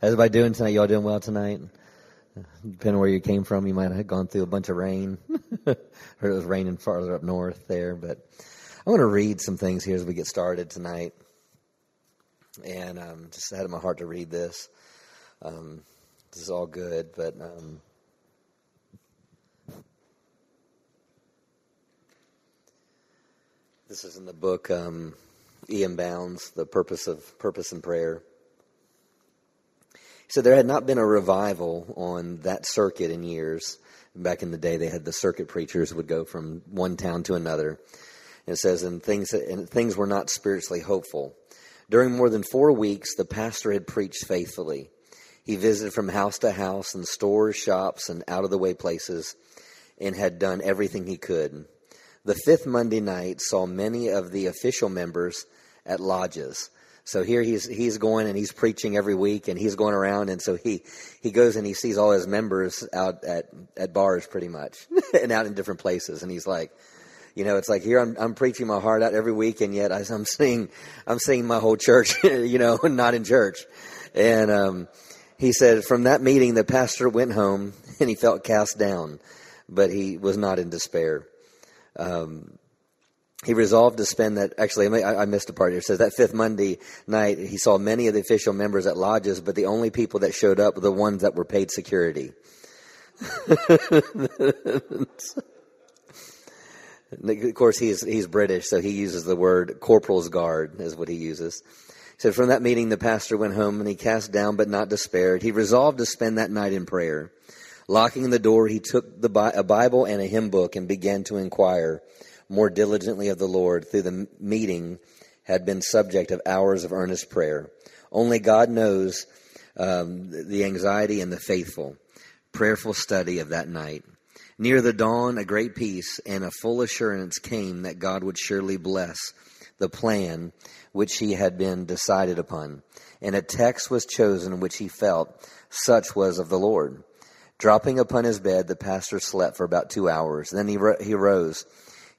How's everybody doing tonight? Y'all doing well tonight? Depending where you came from, you might have gone through a bunch of rain. Heard it was raining farther up north there, but I want to read some things here as we get started tonight. And um, just had in my heart to read this. Um, this is all good, but um, this is in the book um, E.M. Bounds, The Purpose of Purpose and Prayer. So there had not been a revival on that circuit in years. Back in the day, they had the circuit preachers would go from one town to another. And it says, and things, and things were not spiritually hopeful. During more than four weeks, the pastor had preached faithfully. He visited from house to house and stores, shops, and out of the way places and had done everything he could. The fifth Monday night saw many of the official members at lodges so here he's he's going and he's preaching every week and he's going around. And so he he goes and he sees all his members out at at bars pretty much and out in different places. And he's like you know it's like here I'm I'm preaching my heart out every week and yet I'm seeing I'm seeing my whole church you know not in church. And um he said from that meeting the pastor went home and he felt cast down but he was not in despair. Um he resolved to spend that. Actually, I missed a part here. It says that fifth Monday night, he saw many of the official members at lodges, but the only people that showed up were the ones that were paid security. of course, he's he's British, so he uses the word corporal's guard is what he uses. He said, from that meeting, the pastor went home and he cast down but not despaired. He resolved to spend that night in prayer. Locking the door, he took the, a Bible and a hymn book and began to inquire more diligently of the Lord through the meeting had been subject of hours of earnest prayer. Only God knows um, the anxiety and the faithful, prayerful study of that night. Near the dawn, a great peace and a full assurance came that God would surely bless the plan which he had been decided upon. And a text was chosen which he felt such was of the Lord. Dropping upon his bed, the pastor slept for about two hours. Then he, ro- he rose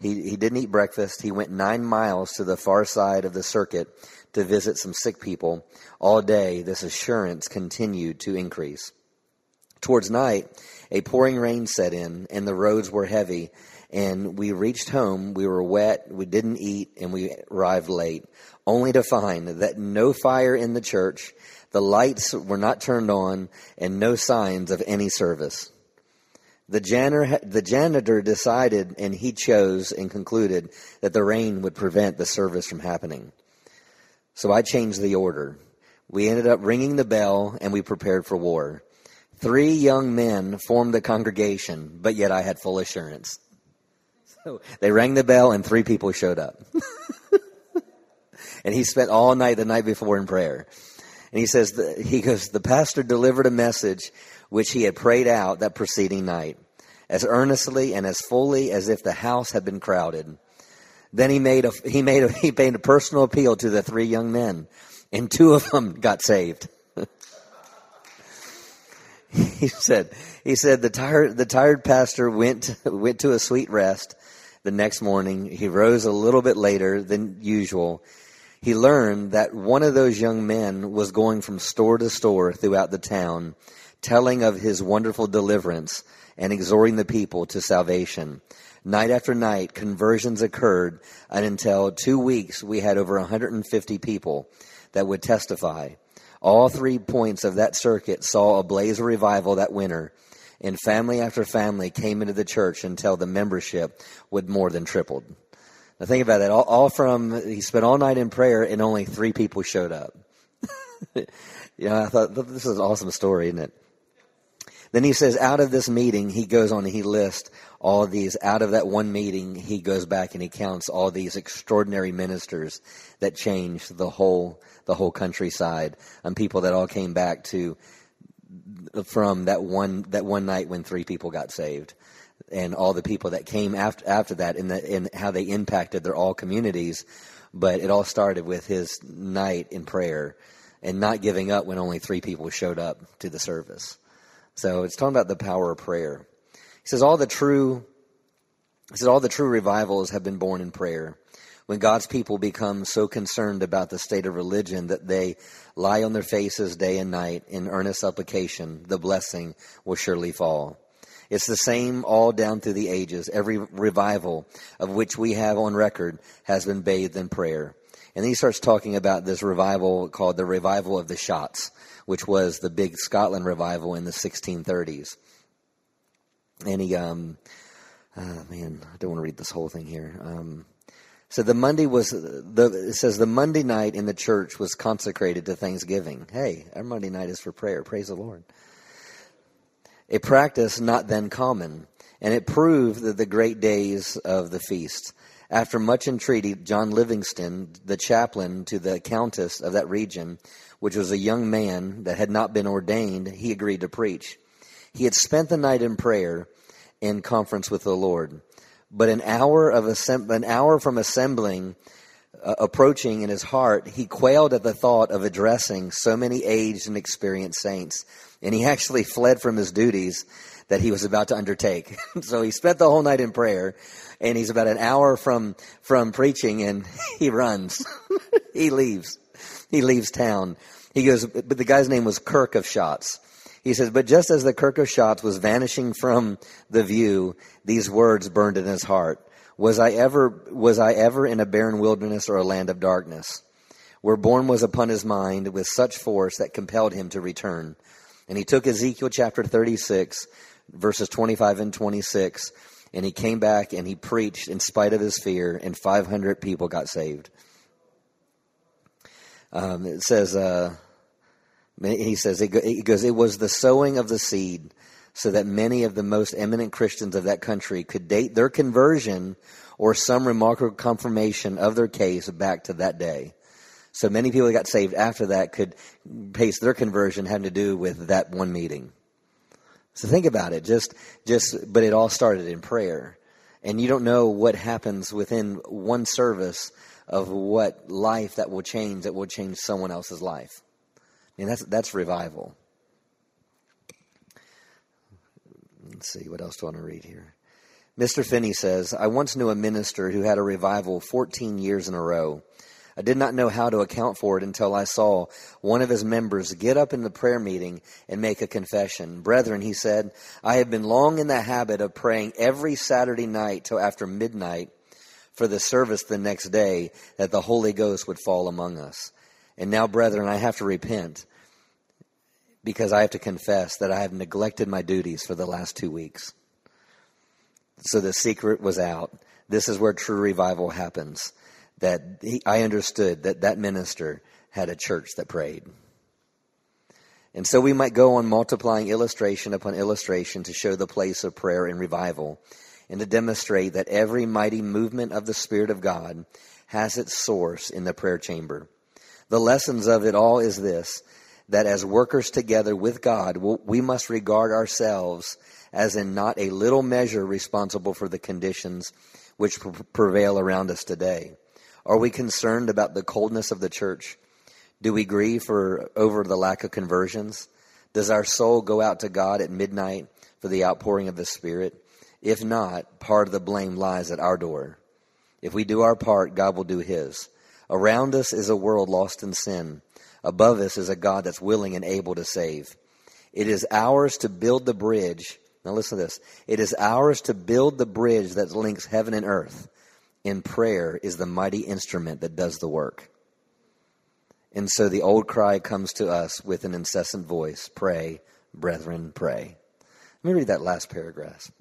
he, he didn't eat breakfast. He went nine miles to the far side of the circuit to visit some sick people. All day, this assurance continued to increase. Towards night, a pouring rain set in, and the roads were heavy. And we reached home. We were wet. We didn't eat, and we arrived late, only to find that no fire in the church, the lights were not turned on, and no signs of any service. The janitor, the janitor decided and he chose and concluded that the rain would prevent the service from happening. So I changed the order. We ended up ringing the bell and we prepared for war. Three young men formed the congregation, but yet I had full assurance. So they rang the bell and three people showed up. and he spent all night the night before in prayer. And he says, he goes, the pastor delivered a message which he had prayed out that preceding night, as earnestly and as fully as if the house had been crowded. Then he made a, he made a, he made a personal appeal to the three young men, and two of them got saved. he said, he said the tired, the tired pastor went, went to a sweet rest. The next morning, he rose a little bit later than usual. He learned that one of those young men was going from store to store throughout the town telling of his wonderful deliverance and exhorting the people to salvation. Night after night, conversions occurred, and until two weeks, we had over 150 people that would testify. All three points of that circuit saw a blaze of revival that winter, and family after family came into the church until the membership would more than tripled. Now think about that. All, all from he spent all night in prayer, and only three people showed up. you know, I thought this is an awesome story, isn't it? Then he says, out of this meeting, he goes on and he lists all these. Out of that one meeting, he goes back and he counts all these extraordinary ministers that changed the whole the whole countryside and people that all came back to from that one that one night when three people got saved. And all the people that came after after that and the, and how they impacted their all communities. But it all started with his night in prayer and not giving up when only three people showed up to the service so it's talking about the power of prayer. He says all the true he says all the true revivals have been born in prayer. When God's people become so concerned about the state of religion that they lie on their faces day and night in earnest supplication, the blessing will surely fall. It's the same all down through the ages. Every revival of which we have on record has been bathed in prayer. And then he starts talking about this revival called the Revival of the Shotts, which was the big Scotland revival in the 1630s. And he, um, oh man, I don't want to read this whole thing here. Um, so the Monday was the it says the Monday night in the church was consecrated to Thanksgiving. Hey, our Monday night is for prayer. Praise the Lord. A practice not then common, and it proved that the great days of the feast. After much entreaty, John Livingston, the chaplain to the countess of that region, which was a young man that had not been ordained, he agreed to preach. He had spent the night in prayer in conference with the Lord. But an hour of assemb- an hour from assembling, uh, approaching in his heart, he quailed at the thought of addressing so many aged and experienced saints, and he actually fled from his duties that he was about to undertake. so he spent the whole night in prayer, and he's about an hour from from preaching, and he runs. he leaves. He leaves town. He goes, but the guy's name was Kirk of Shotts. He says, But just as the Kirk of Shotts was vanishing from the view, these words burned in his heart. Was I ever, was I ever in a barren wilderness or a land of darkness? Where born was upon his mind with such force that compelled him to return. And he took Ezekiel chapter 36, verses 25 and 26, and he came back and he preached in spite of his fear, and 500 people got saved. Um, it says, uh, he says, he goes, it was the sowing of the seed so that many of the most eminent Christians of that country could date their conversion or some remarkable confirmation of their case back to that day. So many people that got saved after that could base their conversion having to do with that one meeting. So think about it. Just, just, but it all started in prayer. And you don't know what happens within one service of what life that will change that will change someone else's life. I mean, that's, that's revival. Let's see, what else do I want to read here? Mr. Finney says, I once knew a minister who had a revival 14 years in a row. I did not know how to account for it until I saw one of his members get up in the prayer meeting and make a confession. Brethren, he said, I have been long in the habit of praying every Saturday night till after midnight for the service the next day that the Holy Ghost would fall among us. And now, brethren, I have to repent because I have to confess that I have neglected my duties for the last two weeks. So the secret was out. This is where true revival happens. That he, I understood that that minister had a church that prayed. And so we might go on multiplying illustration upon illustration to show the place of prayer and revival and to demonstrate that every mighty movement of the Spirit of God has its source in the prayer chamber. The lessons of it all is this that as workers together with God, we must regard ourselves as in not a little measure responsible for the conditions which prevail around us today. Are we concerned about the coldness of the church? Do we grieve for over the lack of conversions? Does our soul go out to God at midnight for the outpouring of the Spirit? If not, part of the blame lies at our door. If we do our part, God will do his. Around us is a world lost in sin. Above us is a God that's willing and able to save. It is ours to build the bridge. Now listen to this. It is ours to build the bridge that links heaven and earth. In prayer is the mighty instrument that does the work. And so the old cry comes to us with an incessant voice Pray, brethren, pray. Let me read that last paragraph.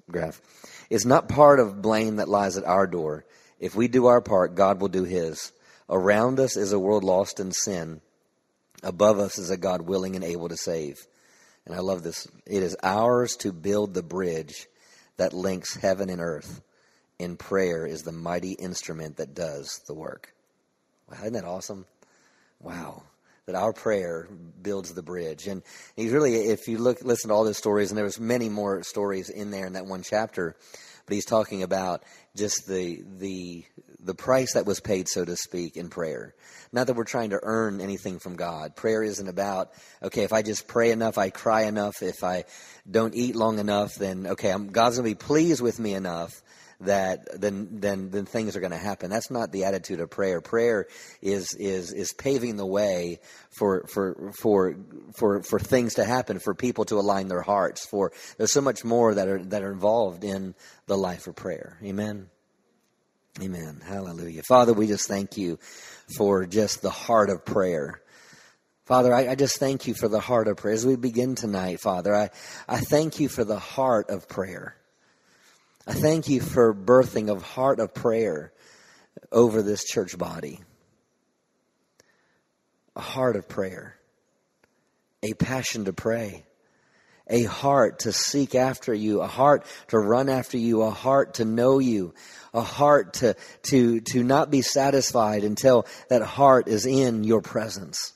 It's not part of blame that lies at our door. If we do our part, God will do his. Around us is a world lost in sin. Above us is a God willing and able to save. And I love this. It is ours to build the bridge that links heaven and earth. In prayer is the mighty instrument that does the work. Wow, isn't that awesome? Wow. That our prayer builds the bridge. And he's really, if you look, listen to all those stories, and there was many more stories in there in that one chapter, but he's talking about just the the the price that was paid, so to speak, in prayer. Not that we're trying to earn anything from God. Prayer isn't about okay, if I just pray enough, I cry enough, if I don't eat long enough, then okay, I'm, God's going to be pleased with me enough that then then then things are going to happen. That's not the attitude of prayer. Prayer is is is paving the way for for for for for things to happen, for people to align their hearts. For there's so much more that are that are involved in the life of prayer. Amen. Amen. Hallelujah. Father, we just thank you for just the heart of prayer. Father, I, I, just thank you for the heart of prayer. As we begin tonight, Father, I, I thank you for the heart of prayer. I thank you for birthing of heart of prayer over this church body. A heart of prayer. A passion to pray. A heart to seek after you. A heart to run after you. A heart to know you. A heart to, to, to not be satisfied until that heart is in your presence.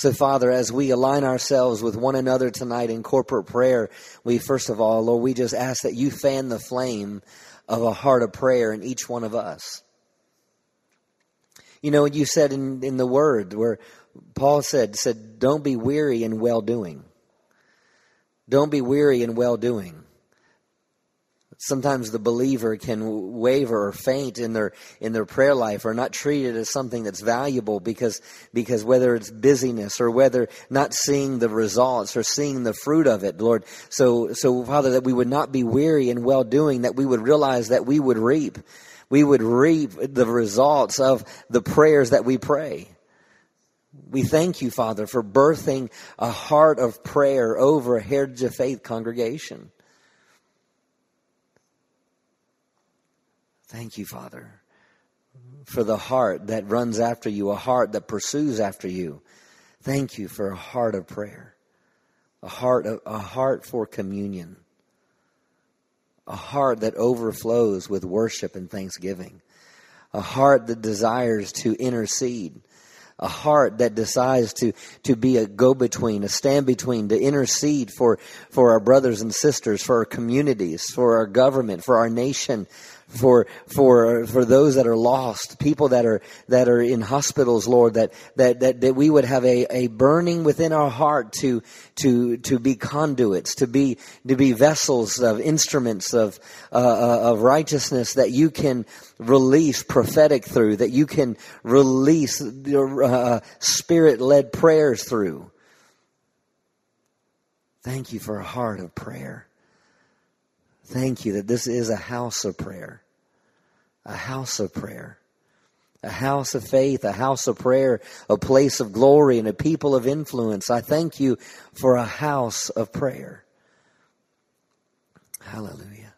So, Father, as we align ourselves with one another tonight in corporate prayer, we first of all, Lord, we just ask that you fan the flame of a heart of prayer in each one of us. You know, you said in, in the word where Paul said, said, don't be weary in well doing. Don't be weary in well doing sometimes the believer can waver or faint in their in their prayer life or not treat it as something that's valuable because because whether it's busyness or whether not seeing the results or seeing the fruit of it lord. So so father that we would not be weary in well doing that we would realize that we would reap. We would reap the results of the prayers that we pray. We thank you, Father, for birthing a heart of prayer over a Heritage of Faith congregation. Thank you, Father, for the heart that runs after you, a heart that pursues after you. Thank you for a heart of prayer, a heart, of, a heart for communion, a heart that overflows with worship and thanksgiving, a heart that desires to intercede, a heart that decides to, to be a go-between, a stand-between, to intercede for, for our brothers and sisters, for our communities, for our government, for our nation, for for for those that are lost, people that are that are in hospitals, Lord, that that that, that we would have a, a burning within our heart to to to be conduits, to be to be vessels of instruments of uh, uh of righteousness that you can release prophetic through, that you can release uh, spirit led prayers through. Thank you for a heart of prayer. Thank you that this is a house of prayer, a house of prayer, a house of faith, a house of prayer, a place of glory, and a people of influence. I thank you for a house of prayer. Hallelujah.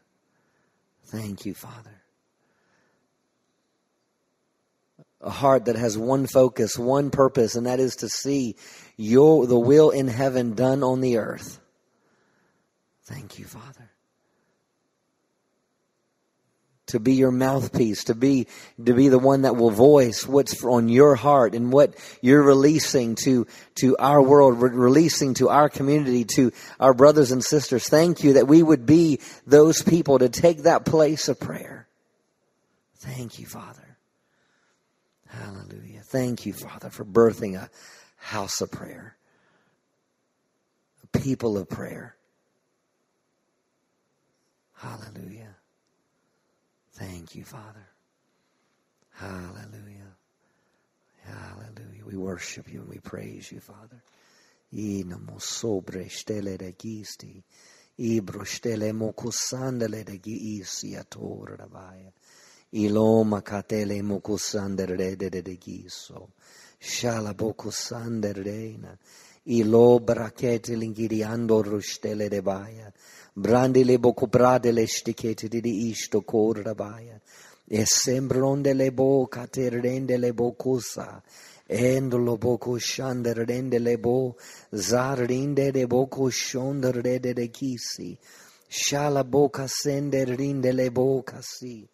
Thank you, Father. A heart that has one focus, one purpose, and that is to see your the will in heaven done on the earth. Thank you, Father to be your mouthpiece, to be, to be the one that will voice what's on your heart and what you're releasing to, to our world, releasing to our community, to our brothers and sisters. Thank you that we would be those people to take that place of prayer. Thank you, Father. Hallelujah. Thank you, Father, for birthing a house of prayer, a people of prayer. Hallelujah. Thank you, Father. Hallelujah. Hallelujah. We worship you and we praise you, Father. Inamo sobre stele de gisti. Ibro stele mokusandele de giisi ator rabaya. Iloma katele mokusandere de de giso. Shala bokusandere Ilo brakete lingiriando rustele de baya. Brandile boku bradele stikete di isto kor rabaya. E sembronde le bo caterende le bocusa. Endo lo boku shander rende le bo. Zarinde de boku shonder rede de kisi. Shala boca sender rinde le boca si.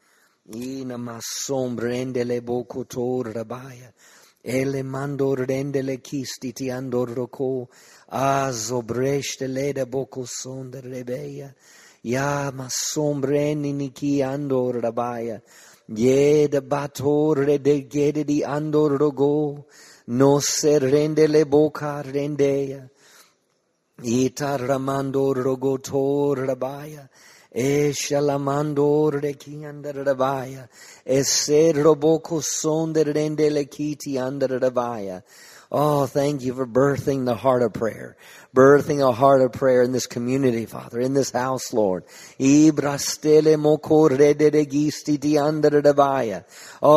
Ina ma sombrende le boku tor rabaya. Ele mandor rende le kisti ti andor roko. Azo breste leda boko sonder rebeia. Ya ma sombreni niki andor rabaya. Batore de gede di andor rogo. No se rende le boca rendeia. Ita ramando rogotor rabaya. Son the vaya. Oh, thank you for birthing the heart of prayer. Birthing a heart of prayer in this community, Father, in this house, Lord. Oh,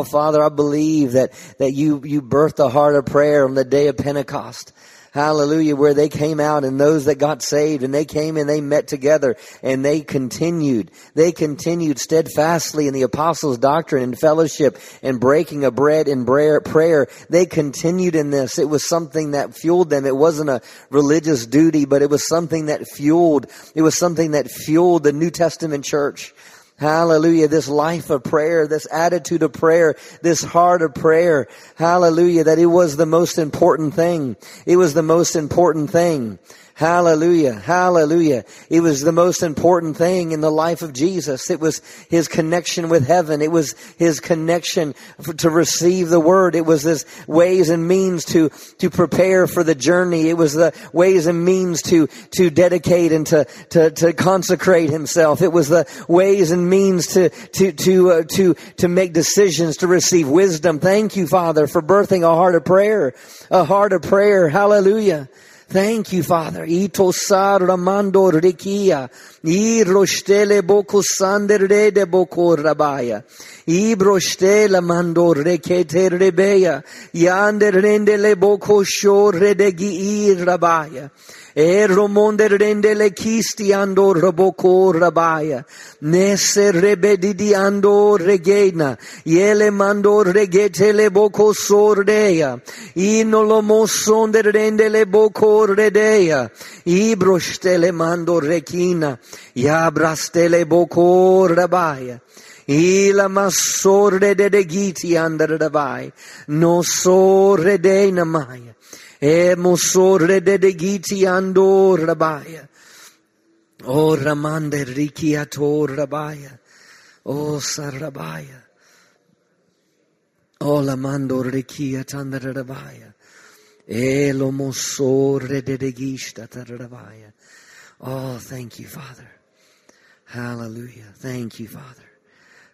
Father, I believe that, that you, you birthed the heart of prayer on the day of Pentecost. Hallelujah. Where they came out and those that got saved and they came and they met together and they continued. They continued steadfastly in the apostles' doctrine and fellowship and breaking of bread and prayer. They continued in this. It was something that fueled them. It wasn't a religious duty, but it was something that fueled, it was something that fueled the New Testament church. Hallelujah. This life of prayer, this attitude of prayer, this heart of prayer. Hallelujah. That it was the most important thing. It was the most important thing. Hallelujah. Hallelujah. It was the most important thing in the life of Jesus. It was his connection with heaven. It was his connection to receive the word. It was his ways and means to, to prepare for the journey. It was the ways and means to, to dedicate and to, to, to consecrate himself. It was the ways and means to, to, to, uh, to, to make decisions, to receive wisdom. Thank you, Father, for birthing a heart of prayer. A heart of prayer. Hallelujah. Thank you, Father. Itosar ramando rikia. Irostele boko sandere de boko rabaya. Ibrostele mando rekete rebeya. Yander rende le boko shore de gi rabaya. E romonde rende le chisti ando roboko rabaya. Nesse rebedidi ando regena. Yele mando regete le boko sordeya. Ino lo mosonde rende le boko redeya. Ibroste mando rekina. Yabraste le boko rabaya. Ila masore de de giti under the vai. No sore de namaya. E mosore de de giti ando rabaya. O ramande rikiato rabaya. O sarabaya. O lamando rikiat under rabaya. E lo mosore de de rabaya. Oh, thank you, Father. Hallelujah. Thank you, Father.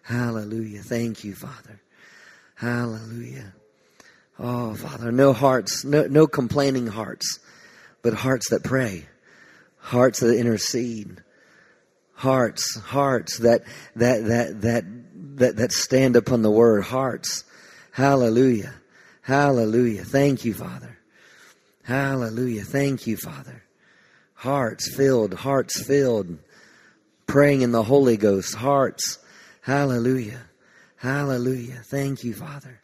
Hallelujah. Thank you, Father. Hallelujah. Oh, Father, no hearts, no, no complaining hearts, but hearts that pray, hearts that intercede, hearts, hearts that, that, that, that, that, that stand upon the word, hearts. Hallelujah. Hallelujah. Thank you, Father. Hallelujah. Thank you, Father. Hearts filled, hearts filled, praying in the Holy Ghost, hearts. Hallelujah. Hallelujah. Thank you, Father.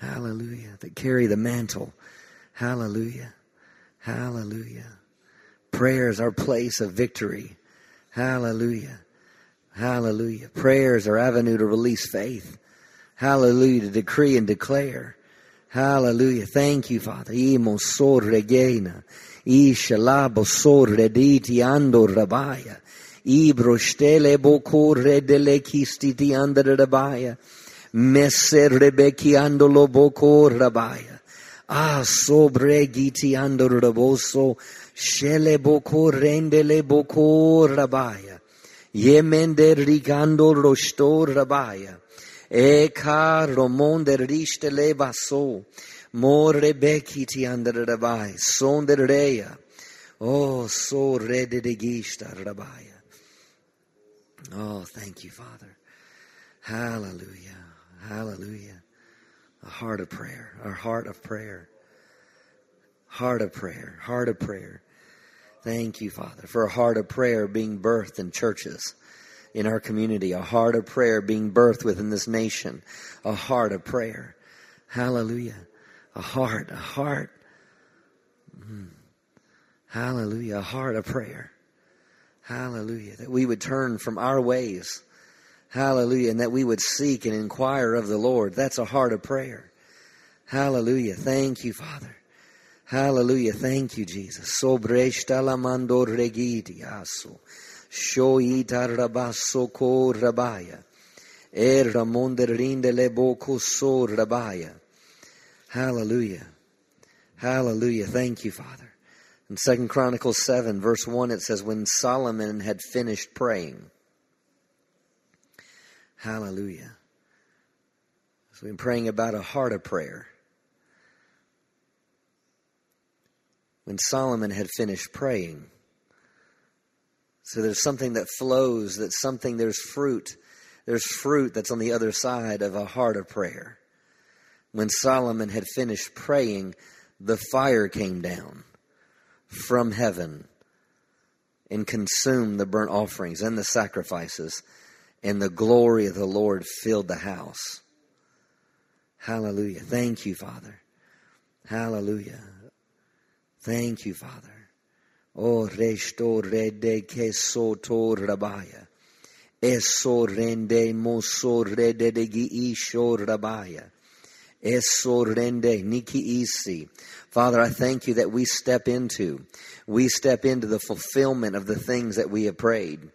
Hallelujah. That carry the mantle. Hallelujah. Hallelujah. Prayer is our place of victory. Hallelujah. Hallelujah. Prayer is our avenue to release faith. Hallelujah. To decree and declare. Hallelujah. Thank you, Father. Regena. Sor rediti ando rabaya. Ibro stele bokore dele kistiti ando rabaya. Messer rebekiando lo boko rabaya. Ah, sobre gitiando raboso. Shele boko rendele boko rabaya. Yemende rigando rosto rabaya. Eka romonde riste le baso. More bekiti under rabai. Son de reya. Oh, so rede de gista rabaya. Oh, thank you, Father. Hallelujah. Hallelujah. A heart of prayer. A heart of prayer. Heart of prayer. Heart of prayer. Thank you, Father, for a heart of prayer being birthed in churches in our community, a heart of prayer being birthed within this nation, a heart of prayer. Hallelujah. A heart, a heart. Mm. Hallelujah. A heart of prayer. Hallelujah. That we would turn from our ways. Hallelujah. And that we would seek and inquire of the Lord. That's a heart of prayer. Hallelujah. Thank you, Father. Hallelujah. Thank you, Jesus. Sobreshta la mando regidi aso. Shoita rabasso ko rabaya. Er ramonde rinde le boko so rabaya. Hallelujah. Hallelujah. Thank you, Father. In Second Chronicles 7, verse 1, it says, When Solomon had finished praying. Hallelujah. So we've been praying about a heart of prayer. When Solomon had finished praying. So there's something that flows, that something, there's fruit. There's fruit that's on the other side of a heart of prayer. When Solomon had finished praying, the fire came down from heaven and consumed the burnt offerings and the sacrifices, and the glory of the Lord filled the house. Hallelujah. Thank you, Father. Hallelujah. Thank you, Father. Oh, resto rede que soto rabaya. Eso rende moso rede de gi rabaya. Eso rende niki isi. Father, I thank you that we step into, we step into the fulfillment of the things that we have prayed.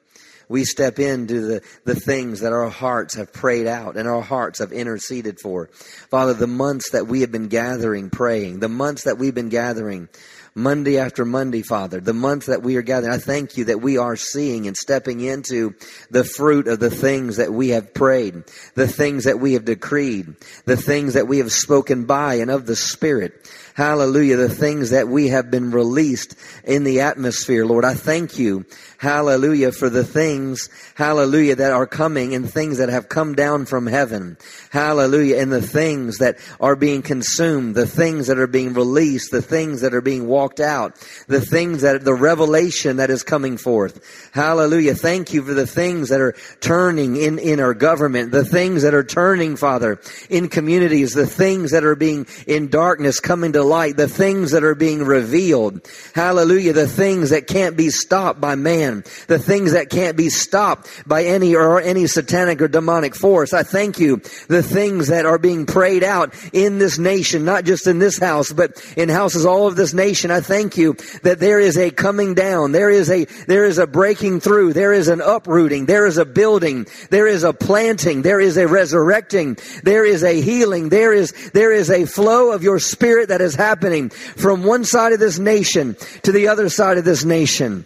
We step into the, the things that our hearts have prayed out and our hearts have interceded for. Father, the months that we have been gathering, praying, the months that we've been gathering, Monday after Monday, Father, the months that we are gathering, I thank you that we are seeing and stepping into the fruit of the things that we have prayed, the things that we have decreed, the things that we have spoken by and of the Spirit. Hallelujah. The things that we have been released in the atmosphere, Lord. I thank you. Hallelujah for the things, hallelujah, that are coming and things that have come down from heaven. Hallelujah. And the things that are being consumed, the things that are being released, the things that are being walked out, the things that, the revelation that is coming forth. Hallelujah. Thank you for the things that are turning in, in our government, the things that are turning, Father, in communities, the things that are being in darkness coming to light, the things that are being revealed. Hallelujah. The things that can't be stopped by man, the things that can't be stopped by any or any satanic or demonic force. I thank you. The things that are being prayed out in this nation, not just in this house, but in houses all of this nation. I thank you that there is a coming down. There is a, there is a breaking through. There is an uprooting. There is a building. There is a planting. There is a resurrecting. There is a healing. There is, there is a flow of your spirit that is happening from one side of this nation to the other side of this nation.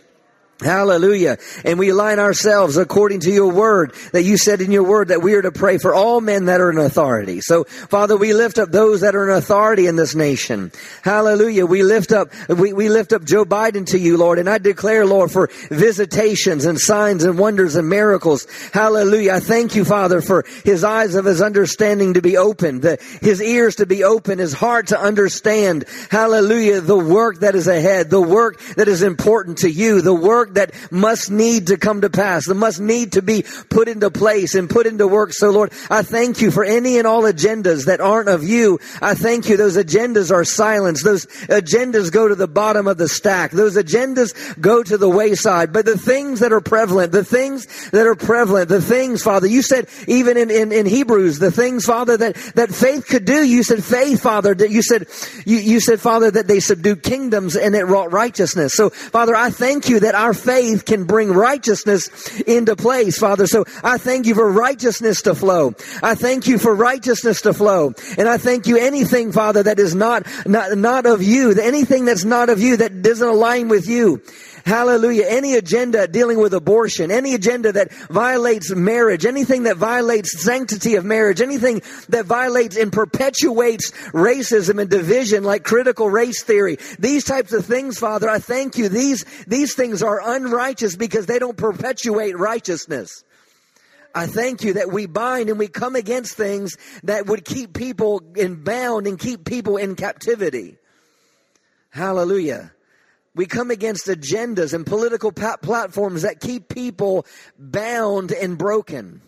Hallelujah. And we align ourselves according to your word that you said in your word that we are to pray for all men that are in authority. So, Father, we lift up those that are in authority in this nation. Hallelujah. We lift up, we, we lift up Joe Biden to you, Lord. And I declare, Lord, for visitations and signs and wonders and miracles. Hallelujah. I thank you, Father, for his eyes of his understanding to be opened, the, his ears to be open, his heart to understand. Hallelujah. The work that is ahead, the work that is important to you, the work work that must need to come to pass, that must need to be put into place and put into work. So Lord, I thank you for any and all agendas that aren't of you. I thank you. Those agendas are silenced. Those agendas go to the bottom of the stack. Those agendas go to the wayside. But the things that are prevalent, the things that are prevalent, the things, Father, you said even in, in, in Hebrews, the things, Father, that, that faith could do, you said faith, Father, that you said, you, you said, Father, that they subdued kingdoms and it wrought righteousness. So, Father, I thank you that our faith can bring righteousness into place, Father. So I thank you for righteousness to flow. I thank you for righteousness to flow. And I thank you anything, Father, that is not, not, not of you, anything that's not of you that doesn't align with you. Hallelujah. Any agenda dealing with abortion, any agenda that violates marriage, anything that violates sanctity of marriage, anything that violates and perpetuates racism and division like critical race theory, these types of things, Father, I thank you. These, these things are unrighteous because they don't perpetuate righteousness. I thank you that we bind and we come against things that would keep people in bound and keep people in captivity. Hallelujah. We come against agendas and political platforms that keep people bound and broken.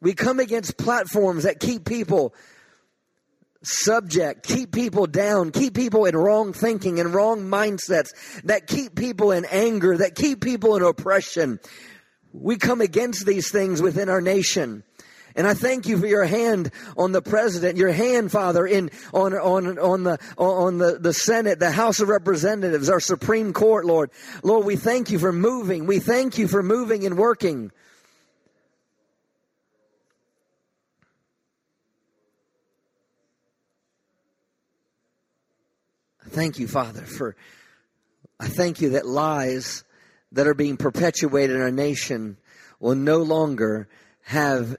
We come against platforms that keep people subject, keep people down, keep people in wrong thinking and wrong mindsets, that keep people in anger, that keep people in oppression. We come against these things within our nation. And I thank you for your hand on the president, your hand, Father, in on on on the on the, the Senate, the House of Representatives, our Supreme Court, Lord. Lord, we thank you for moving. We thank you for moving and working. Thank you, Father, for I thank you that lies that are being perpetuated in our nation will no longer have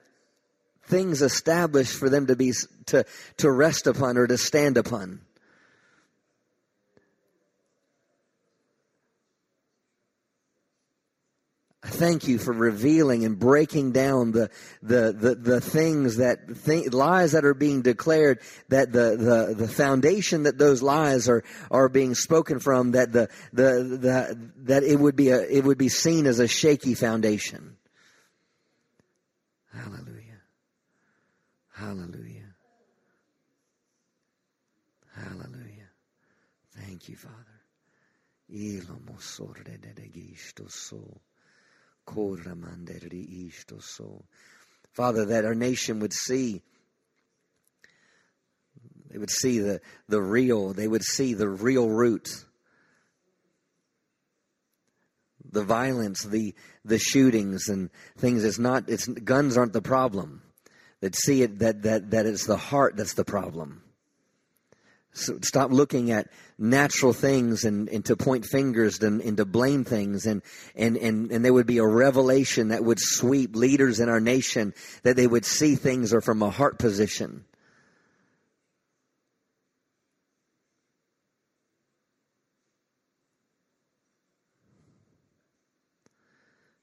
things established for them to be to to rest upon or to stand upon. thank you for revealing and breaking down the the the, the things that th- lies that are being declared that the, the the foundation that those lies are are being spoken from that the the, the that it would be a it would be seen as a shaky foundation hallelujah hallelujah hallelujah thank you father. Father, that our nation would see, they would see the, the real, they would see the real root. The violence, the the shootings and things. It's not. It's guns aren't the problem. That see it that that that it's the heart that's the problem. So stop looking at natural things and, and to point fingers and, and to blame things and, and, and, and there would be a revelation that would sweep leaders in our nation that they would see things are from a heart position.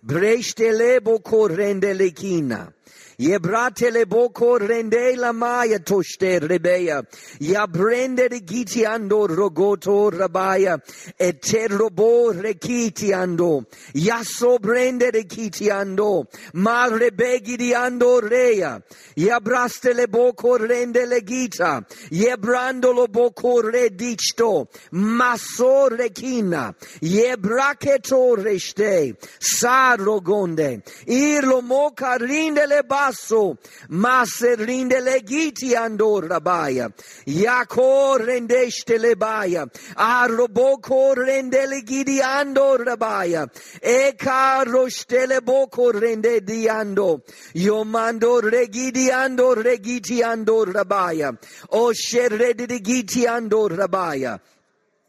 Breștele bocorrendelechina. Yebrate boko rende la maya toshte rebeya. Ya brende giti ando rogoto rabaya. Eterobo rekiti ando. Ya so brende regiti ando. Ma rebegi di ando reya. Ya braste le boko rende le gita. Ye brando lo boko redisto. Maso rekina. Ye braketo reste. Sarogonde. Irlo moka le ba basso, ma se rinde le giti andor rabaya, Yako rendeste le baya, arroboko rende le gidi andor rabaya, e caro stele boko rende di ando, io mando regidi andor regiti andor rabaya, o sherredi di giti andor rabaya.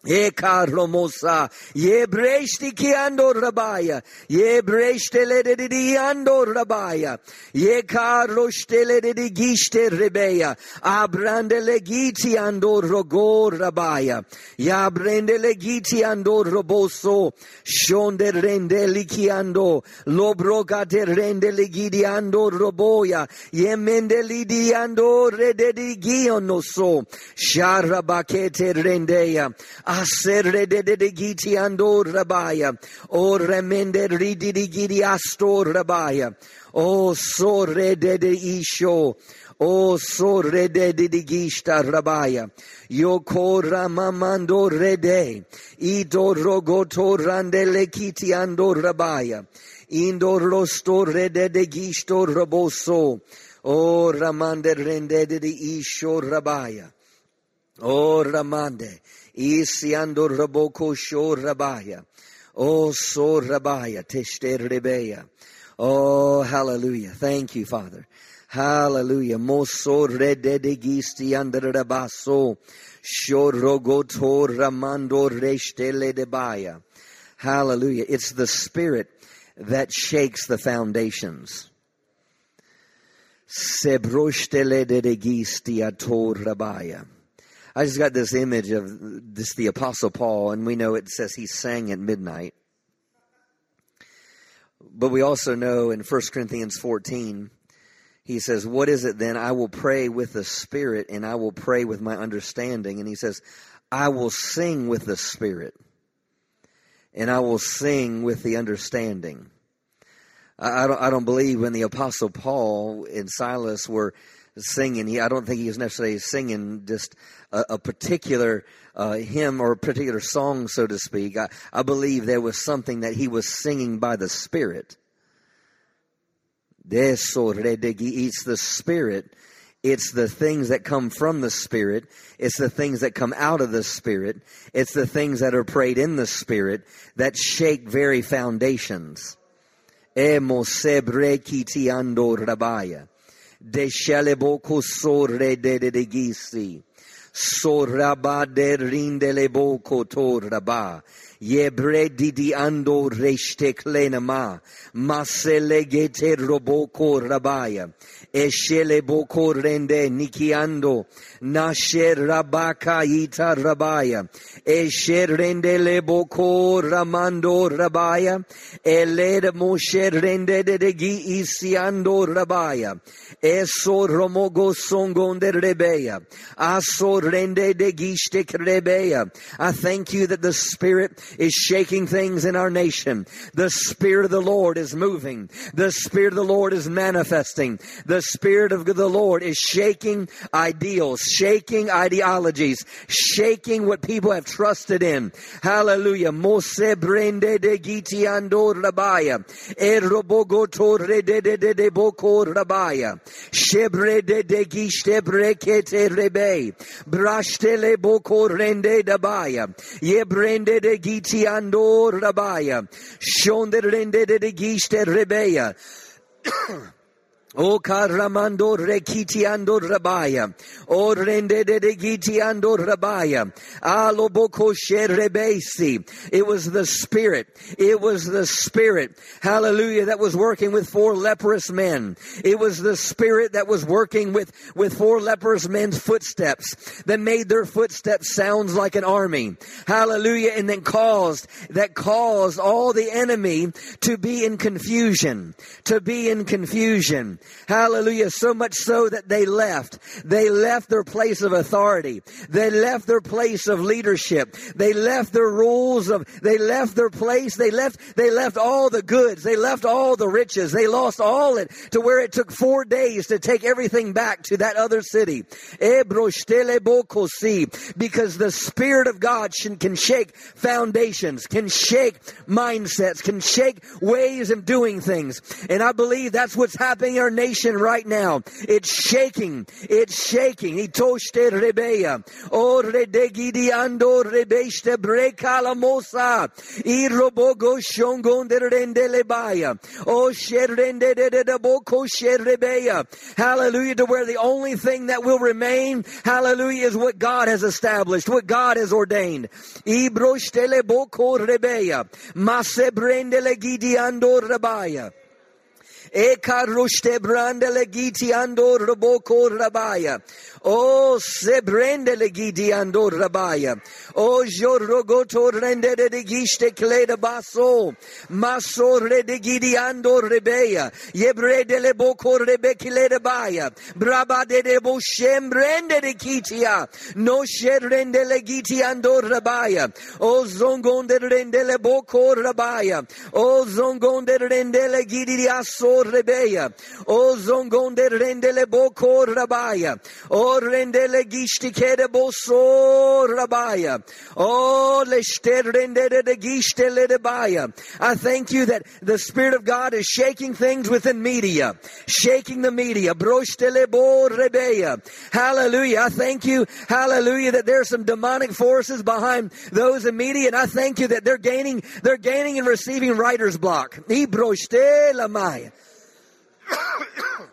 E carlo mosa, ye breshti ki ando rabaya, ye breshte le de di ando rabaya, ye carlo stele de giste rebeya, abrande le giti ando rogo rabaya, ya brende le giti ando roboso, shonde rende li ki ando, lobroga de rende le gidi ando roboya, ye mende li di ando rede di giono so, sharabakete rendeya, Aserre de de giti andor rabaya. O remende ridi di gidi astor rabaya. O sorre de de isho. O sorre de de de gista rabaya. Yo kora mamando rede. Ido rogoto randele kiti andor rabaya. Indor rosto rede de gisto roboso. O ramande rende de isho rabaya. O ramande. Isiando raboko sho rabaya. Oh, so rabaya, teshte rebeya. Oh, hallelujah. Thank you, Father. Hallelujah. Moso rededegisti under rabaso. Shorogoto ramando reshtele debaya. Hallelujah. It's the spirit that shakes the foundations. Sebroštele dedegisti ator rabaya. I just got this image of this the Apostle Paul, and we know it says he sang at midnight. But we also know in 1 Corinthians 14, he says, What is it then? I will pray with the Spirit, and I will pray with my understanding. And he says, I will sing with the Spirit, and I will sing with the understanding. I don't, I don't believe when the Apostle Paul and Silas were singing. He, I don't think he was necessarily singing just a, a particular uh, hymn or a particular song, so to speak. I, I believe there was something that he was singing by the Spirit. It's the Spirit. It's the things that come from the Spirit. It's the things that come out of the Spirit. It's the things that are prayed in the Spirit that shake very foundations. Rabaya. De shalebo kusore de de gisi. Soraba de rindele boko toraba. Yebre di ando reshte klenama. Masele gete roboko rabaya. Eshele boko rende nikiando. Nasher rabaka ita rabaya. Esher rende le boko ramando rabaya. Eled moshe rende de gi isiando rabaya. Eso romogo songonde rebeya. Aso rende de gishte krebeya. I thank you that the Spirit is shaking things in our nation. The Spirit of the Lord is moving. The Spirit of the Lord is manifesting. The Spirit of the Lord is shaking ideals, shaking ideologies, shaking what people have trusted in. Hallelujah. Mose brende de giti ando rabaya. De de de boko rabaya. Shebre de de gishte brekete rebe. Brashtele boko rende dabaya. Ye brende de giti ando rabaya. Shonde rende de gishte rebeya. O karamando rekitiando rabaya. O rende de gitiando rabaya. Aloboko sherebesi. It was the Spirit. It was the Spirit. Hallelujah. That was working with four leprous men. It was the Spirit that was working with, with four leprous men's footsteps that made their footsteps sounds like an army. Hallelujah. And then caused, that caused all the enemy to be in confusion. To be in confusion. Hallelujah. So much so that they left. They left their place of authority. They left their place of leadership. They left their rules of, they left their place. They left, they left all the goods. They left all the riches. They lost all it to where it took four days to take everything back to that other city. Because the Spirit of God can shake foundations, can shake mindsets, can shake ways of doing things. And I believe that's what's happening in our nation right now. It's shaking. It's shaking. Itoshte rebeya. O redegidi ando rebeshte brekala mosa. Irobogo shongonderende lebaya. O sherende de de boko sherebeya. Hallelujah to where the only thing that will remain, hallelujah, is what God has established, what God has ordained. Ibroshte boko rebeya. Masebrende legidi ando rebaya. Eka rushte brandele giti ando roboko rabaya. O se brendele giti ando rabaya. O jorrogoto rende de giste kleda baso. Maso rede gidi ando rebeya. Yebre le boko rebekile baya. Braba de de bo shembrende de kitia. No sherende le giti ando rabaya. O zongonde rende le boko rabaya. O zongonde rende le gidi aso rebeya. O zongonde rendele boko rabaya. O rendele gishtikere boso rabaya. O leshter rendele de gishtele debaya. I thank you that the Spirit of God is shaking things within media. Shaking the media. Broshtele bo rebeya. Hallelujah. I thank you, hallelujah, that there are some demonic forces behind those in media, and I thank you that they're gaining, they're gaining and receiving writer's block. Ibroshte maya.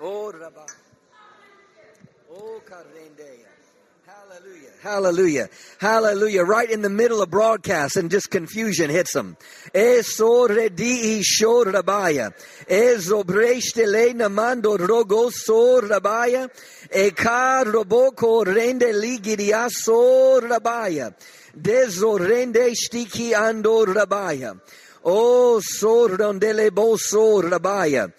oh, Rabba. Hallelujah. Hallelujah. Hallelujah. Right in the middle of broadcast and just confusion hits them. Namando rogo sorabaya. Eka roboko rende ligiria sorabaya. Dezorende stiki ando rabaya. Oh, sorondele bo sorabaya. E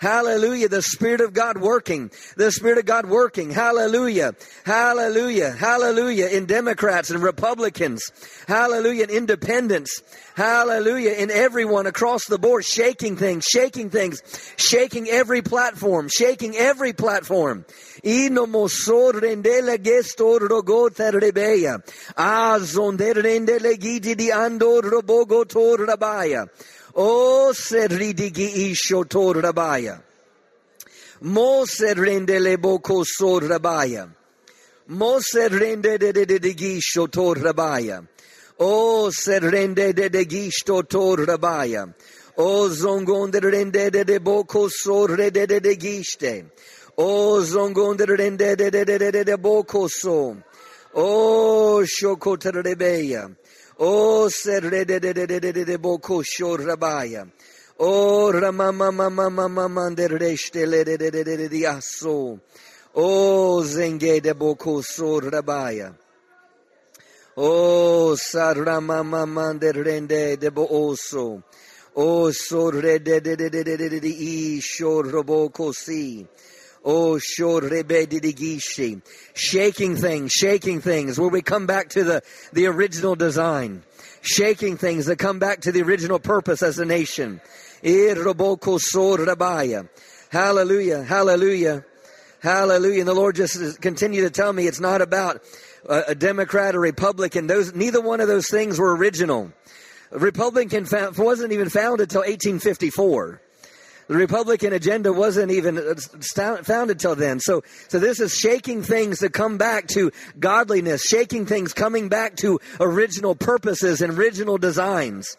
Hallelujah. The Spirit of God working. The Spirit of God working. Hallelujah. Hallelujah. Hallelujah. In Democrats and Republicans. Hallelujah. In independents. Hallelujah. In everyone across the board, shaking things, shaking things, shaking every platform, shaking every platform. Inomosor rendele gestor rogoter rebeya. Azonder rendele gidi di andor robogo tor rabaya. O serridigi isho tor rabaya. Mo serrendele boko sor rabaya. Mo serrende de de de de gisho tor rabaya. O serrende de de gisto tor rabaya. O zongonde rende de de boko sor de de de giste. O zongonde rende de de de de de boko so. O shokotar rebeya. O serre de de de de de de boko shor rabaya. O ramama mama mama mander reste le de de de de de de zenge de rabaya. Sarama mama de de de de de de de de de Oh, gishi. Shaking things, shaking things, where we come back to the, the original design. Shaking things that come back to the original purpose as a nation. Hallelujah, hallelujah, hallelujah. And the Lord just continue to tell me it's not about a, a Democrat or Republican. Those, neither one of those things were original. Republican wasn't even founded until 1854. The Republican agenda wasn't even uh, founded till then. So, so this is shaking things to come back to godliness, shaking things coming back to original purposes and original designs.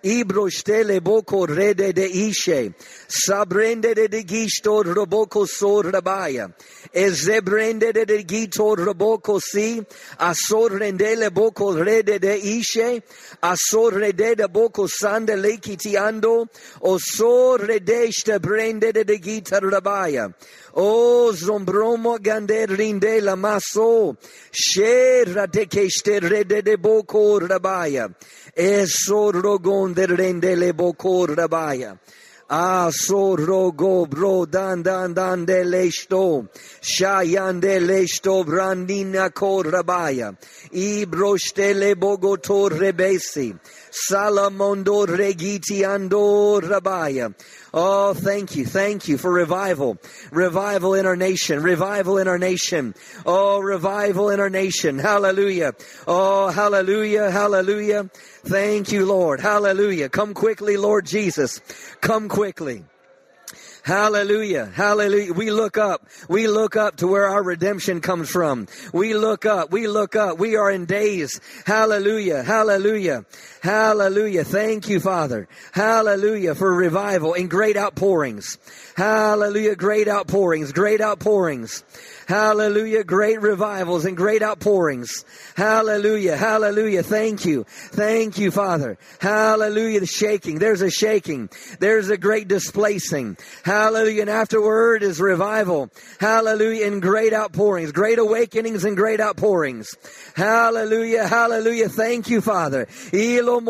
ibroștele boco rede de ișe, sabrendere de ghiștor roboco sor rabaia, ezebrendere de ghitor roboco si, asor rendele boco rede de ishe, asor rede de boco sande lekitiando, osor redește brendere de ghitar rabaia, o zombromo gander rinde la maso, shera de chește rede de boco rabaia, Esorogon de rendele bokor rabaya. Asorogo bro dan dan dan de lesto. Shayan de lesto brandina kor rabaya. Ibroštele bogotor rebesi. Salamondo regiti ando rabaya. Oh, thank you. Thank you for revival. Revival in our nation. Revival in our nation. Oh, revival in our nation. Hallelujah. Oh, hallelujah. Hallelujah. Thank you, Lord. Hallelujah. Come quickly, Lord Jesus. Come quickly. Hallelujah. Hallelujah. We look up. We look up to where our redemption comes from. We look up. We look up. We are in days. Hallelujah. Hallelujah. Hallelujah. Thank you, Father. Hallelujah for revival and great outpourings. Hallelujah. Great outpourings. Great outpourings. Hallelujah. Great revivals and great outpourings. Hallelujah. Hallelujah. Thank you. Thank you, Father. Hallelujah. The shaking. There's a shaking. There's a great displacing. Hallelujah. And afterward is revival. Hallelujah. And great outpourings, great awakenings and great outpourings. Hallelujah. Hallelujah. Thank you, Father. Ilo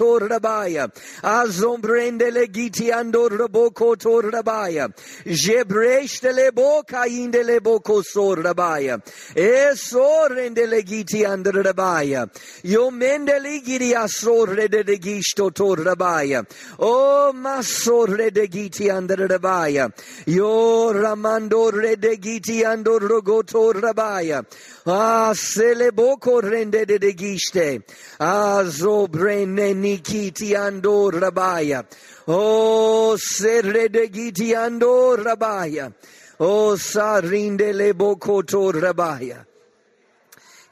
kotor rabaya. Azombrendele giti andor rabo kotor rabaya. Jebreştele bo kayindele bo kosor rabaya. Esorendele giti andor rabaya. Yomendele giri asor redele gişto tor rabaya. O masor rede giti andor rabaya. Yo ramandorrede giti andor rogotor rabaya. Ah, se le boko rende de de giste. Ah, zobrene nikiti ando rabaya. Oh, serre de giti ando rabaya. Oh, sarinde le boko to rabaya.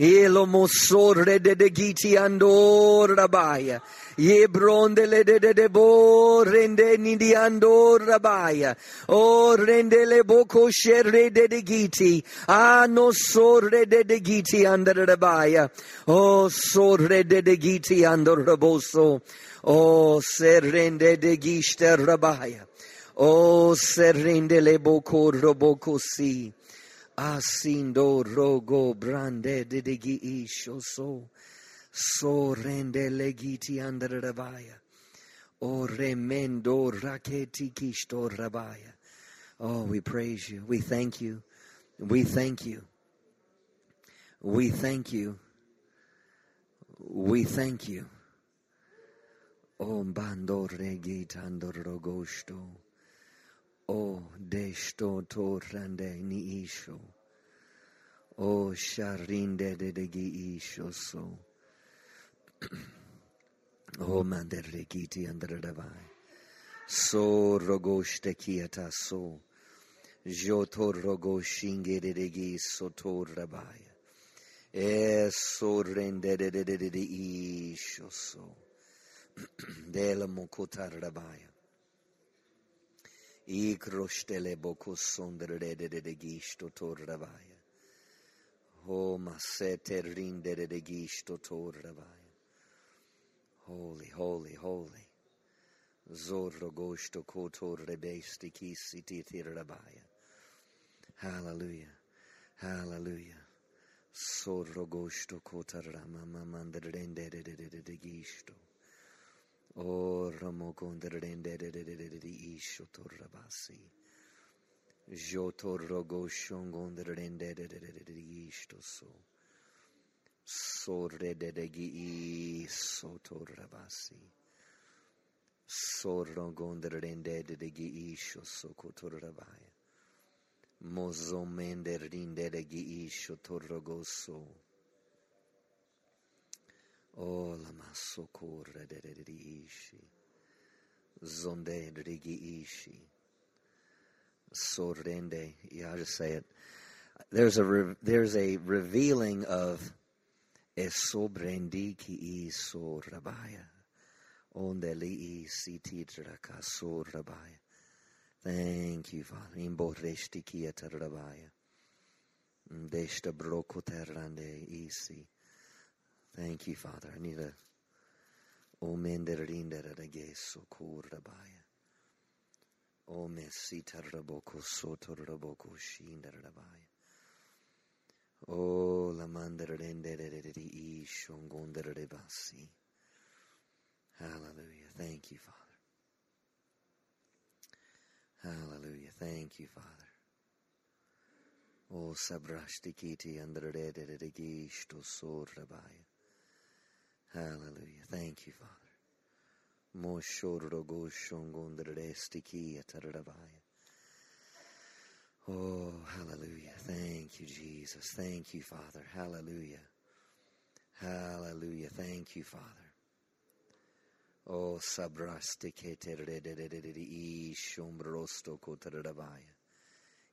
Elo mosorre de de giti ando rabaya. Ye brondele de de de bo rende nidi ando rabaya. O rende le boko sherre de de giti. Ano sorre de de giti under rabaya. O sorre de de giti under raboso. O serrende de giste rabaya. O serrende le boko roboko si. Asindo rogo brande de digi isho so. So rende legiti under rabaya. O remendo raketi kishto rabaya. Oh, we praise you. We thank you. We thank you. We thank you. We thank you. Om bando regitando rogosto. O desto torrande ni isho. O sharinde de degi isho so. O manderegiti andradavai. So rogoste kieta so. Jotor rogoshinge de degi sotor rabaya. E so rende de de de de de isho so. Dela mokotar rabaya. Ikrostele boko sondre de de de gisto tor rabaya. Ho masete rinde de de gisto tor rabaya. Holy, holy, holy. Zorro gosto kotor rebesti kisiti rabaya. Hallelujah. Hallelujah. Sorro gosto kotarama mamandrende de de de de de gisto. O ramo gondrende de de de de de de isho torrabasi. Jotorro goshon de de gi isho so kotorrabaya. Mozo mende rinde de gi isho torro goso. La masso corre de de de ishi. Zonde rigi ishi. Sorrende. Yeah, I'll just say it. There's a re- there's a revealing of esobrendi ki so rabaya. Onde li si titraka so rabaya. Thank you, Father. Imborresti ki rabaya. Desta broko terrande isi. Thank you, Father. I need a omenderinderageso kurabaya. O mesita raboko soto raboko shindarabaya. O la manderenderi ishongonderebasi. Hallelujah. Thank you, Father. Hallelujah. Thank you, Father. O sabrashtikiti andrederigisto sorabaya. Hallelujah. Thank you, Father. Oh, hallelujah. Thank you, Jesus. Thank you, Father. Hallelujah. Hallelujah. Thank you, Father. Oh, sabrastikete i shombrosto kotaravaya.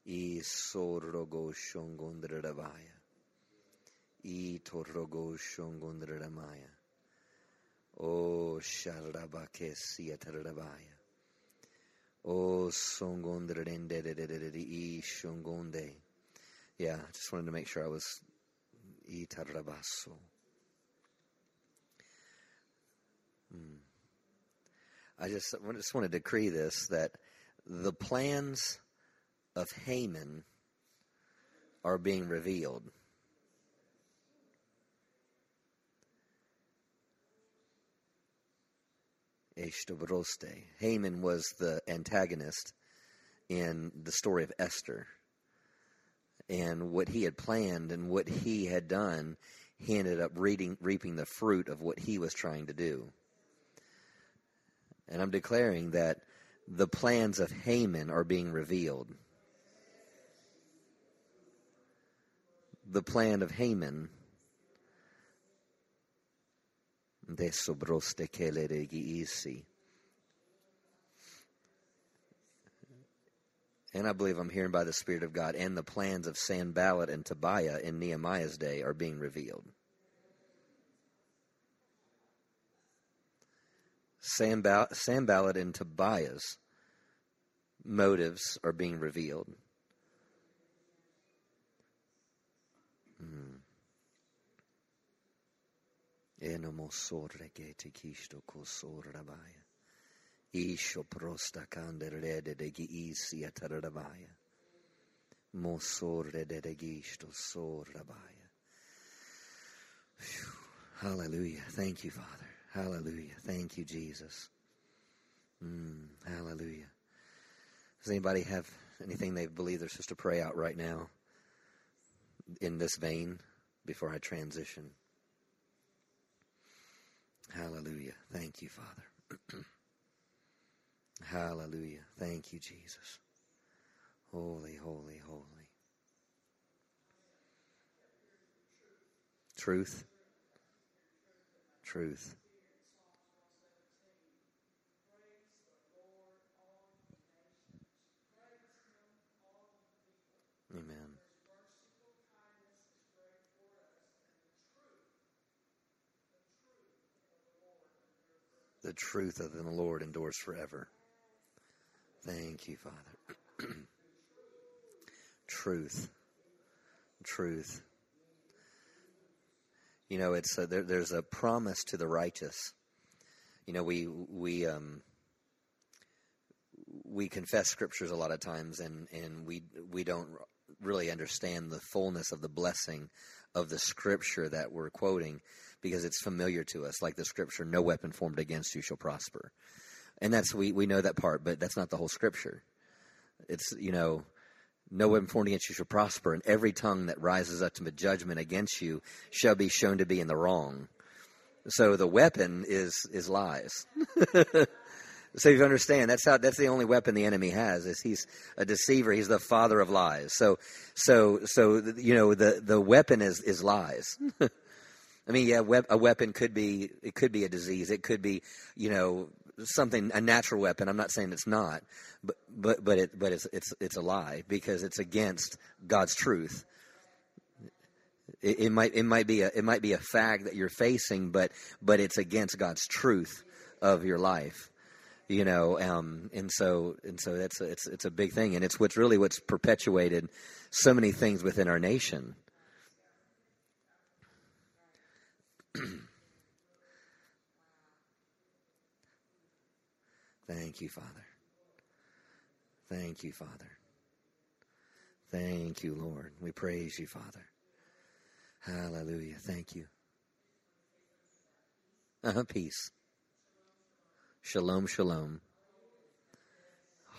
I sorrogo shongondravaya. I torrogo shongondravaya. Oh, Sharabakesi Atarabaya. Yeah, just wanted to make sure I was Itarabaso. Hmm. I just, I just want to decree this that the plans of Haman are being revealed. Eshtabroste. Haman was the antagonist in the story of Esther. And what he had planned and what he had done, he ended up reading, reaping the fruit of what he was trying to do. And I'm declaring that the plans of Haman are being revealed. The plan of Haman de sobroste isi. And I believe I'm hearing by the Spirit of God, and the plans of Sanballat and Tobiah in Nehemiah's day are being revealed. Sanballat and Tobiah's motives are being revealed. Enomosorre gete kisto kosor rabaya. Isho prosta kanderede de gi isi atarabaya. Mosorre de sor rabaya. Hallelujah. Thank you, Father. Hallelujah. Thank you, Jesus. Mm, hallelujah. Does anybody have anything they believe they're supposed to pray out right now in this vein before I transition? Hallelujah. Thank you, Father. Hallelujah. Thank you, Jesus. Holy, holy, holy. Truth. Truth. Amen. The truth of the Lord endures forever. Thank you, Father. truth. Truth. You know, it's a, there, there's a promise to the righteous. You know, we we um, we confess scriptures a lot of times, and and we we don't really understand the fullness of the blessing of the scripture that we're quoting because it's familiar to us, like the scripture, "No weapon formed against you shall prosper," and that's we we know that part, but that's not the whole scripture. It's you know no weapon formed against you shall prosper, and every tongue that rises up to judgment against you shall be shown to be in the wrong. So the weapon is is lies. so you understand that's how that's the only weapon the enemy has is he's a deceiver. He's the father of lies. So so so you know the the weapon is is lies. I mean, yeah, a weapon could be it could be a disease. It could be you know something a natural weapon. I'm not saying it's not, but but but it but it's it's it's a lie because it's against God's truth. It, it, might it might be a it might be a fact that you're facing, but but it's against God's truth of your life. You know, um, and so and so that's a, it's it's a big thing, and it's what's really what's perpetuated so many things within our nation. Thank you, Father. Thank you, Father. Thank you, Lord. We praise you, Father. Hallelujah. Thank you. Uh-huh, peace. Shalom, shalom.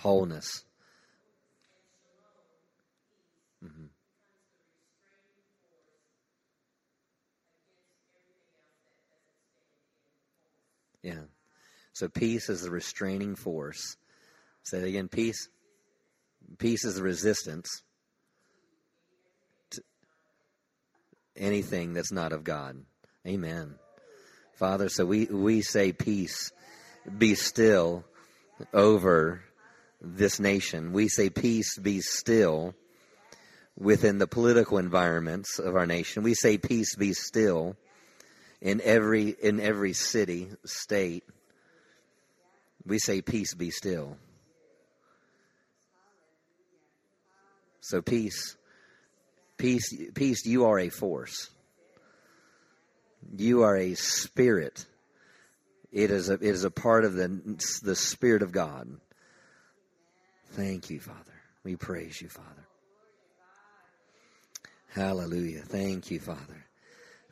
Wholeness. Mm-hmm. Yeah. So peace is the restraining force. Say it again, peace. Peace is the resistance to anything that's not of God. Amen. Father, so we, we say peace, be still over this nation. We say peace, be still within the political environments of our nation. We say peace, be still in every in every city, state, we say, Peace be still. So, peace, peace, peace, you are a force. You are a spirit. It is a, it is a part of the, the Spirit of God. Thank you, Father. We praise you, Father. Hallelujah. Thank you, Father.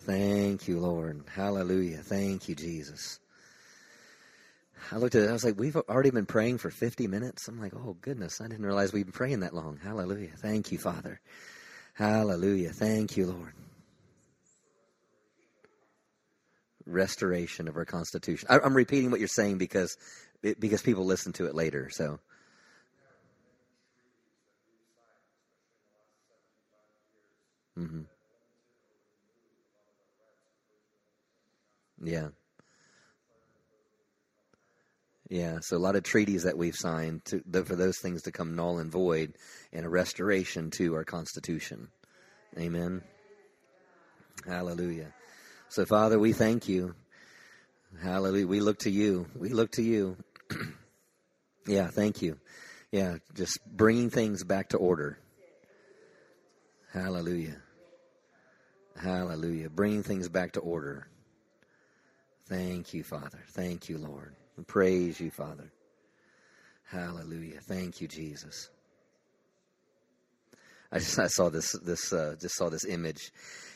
Thank you, Lord. Hallelujah. Thank you, Jesus. I looked at it. I was like, we've already been praying for 50 minutes. I'm like, oh, goodness. I didn't realize we've been praying that long. Hallelujah. Thank you, Father. Hallelujah. Thank you, Lord. Restoration of our Constitution. I, am repeating what you're saying because because people listen to it later. So. Yeah. Yeah, so a lot of treaties that we've signed to, for those things to come null and void, and a restoration to our Constitution. Amen. Hallelujah. So, Father, we thank you. Hallelujah. We look to you. We look to you. yeah, thank you. Yeah, just bringing things back to order. Hallelujah. Hallelujah. Bringing things back to order. Thank you, Father. Thank you, Lord. We praise you, Father. Hallelujah. Thank you, Jesus. I just I saw this this uh, just saw this image.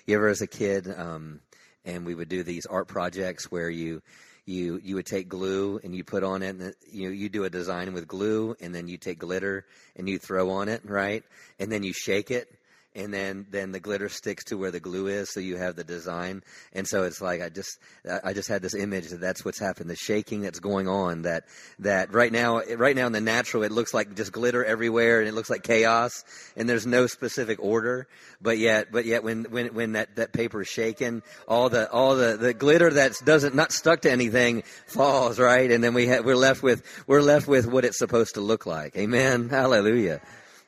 You ever as a kid, um, and we would do these art projects where you you you would take glue and you put on it and you you do a design with glue and then you take glitter and you throw on it right and then you shake it and then then the glitter sticks to where the glue is so you have the design. And so it's like i just i just had this image that that's what's happened the shaking that's going on that that right now right now in the natural it looks like just glitter everywhere and it looks like chaos and there's no specific order. But yet but yet when when when that that paper is shaken all the all the the glitter that doesn't not stuck to anything falls right? And then we ha- we're left with we're left with what it's supposed to look like. Amen. Hallelujah.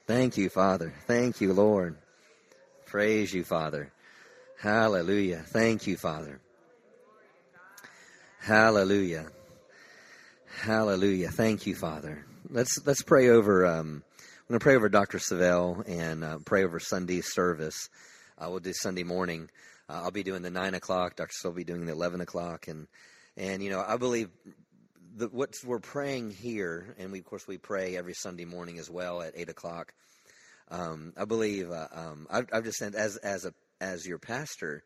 Thank you father. Thank you lord Praise you, Father. Hallelujah. Thank you, Father. Hallelujah. Hallelujah. Thank you, Father. Let's let's pray over. Um, I'm going to pray over Dr. Savelle and uh, pray over Sunday's service. Uh, we'll do Sunday morning. Uh, I'll be doing the nine o'clock. Dr. Savelle will be doing the eleven o'clock, and and you know I believe what we're praying here, and we of course we pray every Sunday morning as well at eight o'clock um, I believe uh, um, I've, I've, just sent as as a as your pastor,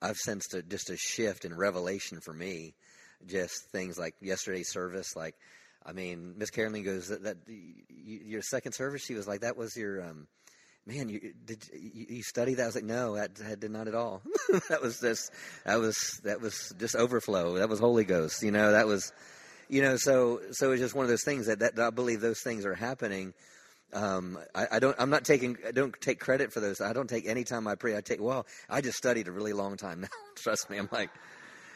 I've sensed a, just a shift in revelation for me. Just things like yesterday's service, like I mean, Miss Carolyn goes that, that you, your second service. She was like, "That was your um, man. You did you, you study that?" I was like, "No, that, that did not at all. that was just that was that was just overflow. That was Holy Ghost. You know, that was." You know, so so it's just one of those things that, that I believe those things are happening um, I, I, don't. I'm not taking. I don't take credit for those. I don't take any time I pray. I take. Well, I just studied a really long time now. Trust me. I'm like,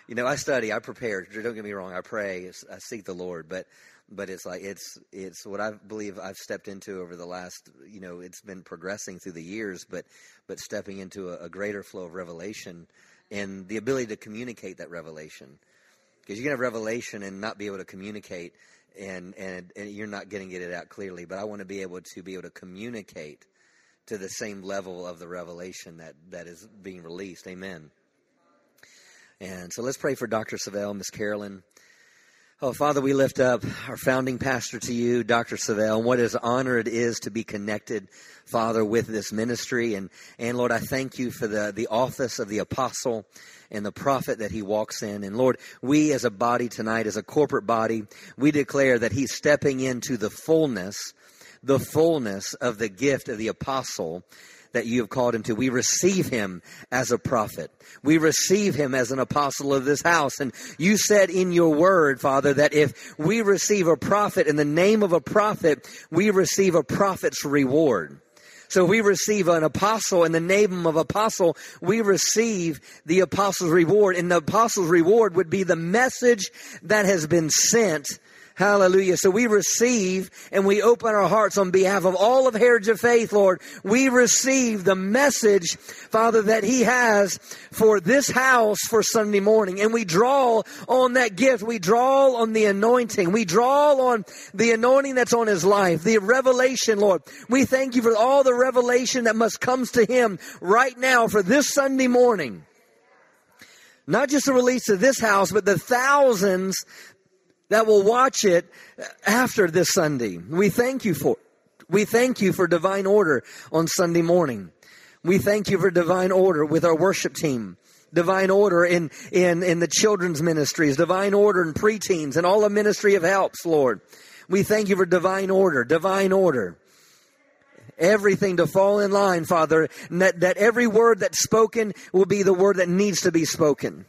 you know, I study. I prepare. Don't get me wrong. I pray. I seek the Lord. But, but it's like it's it's what I believe I've stepped into over the last. You know, it's been progressing through the years. But but stepping into a, a greater flow of revelation and the ability to communicate that revelation. Because you can have revelation and not be able to communicate and, and, and you're not getting it out clearly, but I want to be able to be able to communicate to the same level of the revelation that, that is being released. Amen. And so let's pray for Dr. Savelle, Miss Carolyn. Oh, Father, we lift up our founding pastor to you, Dr. Savelle, and what an honor it is to be connected, Father, with this ministry. And, and Lord, I thank you for the, the office of the apostle and the prophet that he walks in. And Lord, we as a body tonight, as a corporate body, we declare that he's stepping into the fullness, the fullness of the gift of the apostle that you have called him to. We receive him as a prophet. We receive him as an apostle of this house. And you said in your word, Father, that if we receive a prophet in the name of a prophet, we receive a prophet's reward. So we receive an apostle in the name of apostle, we receive the apostle's reward. And the apostle's reward would be the message that has been sent Hallelujah. So we receive and we open our hearts on behalf of all of Heritage of Faith, Lord. We receive the message, Father, that He has for this house for Sunday morning. And we draw on that gift. We draw on the anointing. We draw on the anointing that's on His life, the revelation, Lord. We thank you for all the revelation that must comes to Him right now for this Sunday morning not just the release of this house, but the thousands that will watch it after this Sunday. We thank you for we thank you for divine order on Sunday morning. We thank you for divine order with our worship team. Divine order in, in, in the children's ministries, divine order in preteens and all the ministry of helps, Lord. We thank you for divine order, divine order. Everything to fall in line, Father, that, that every word that's spoken will be the word that needs to be spoken.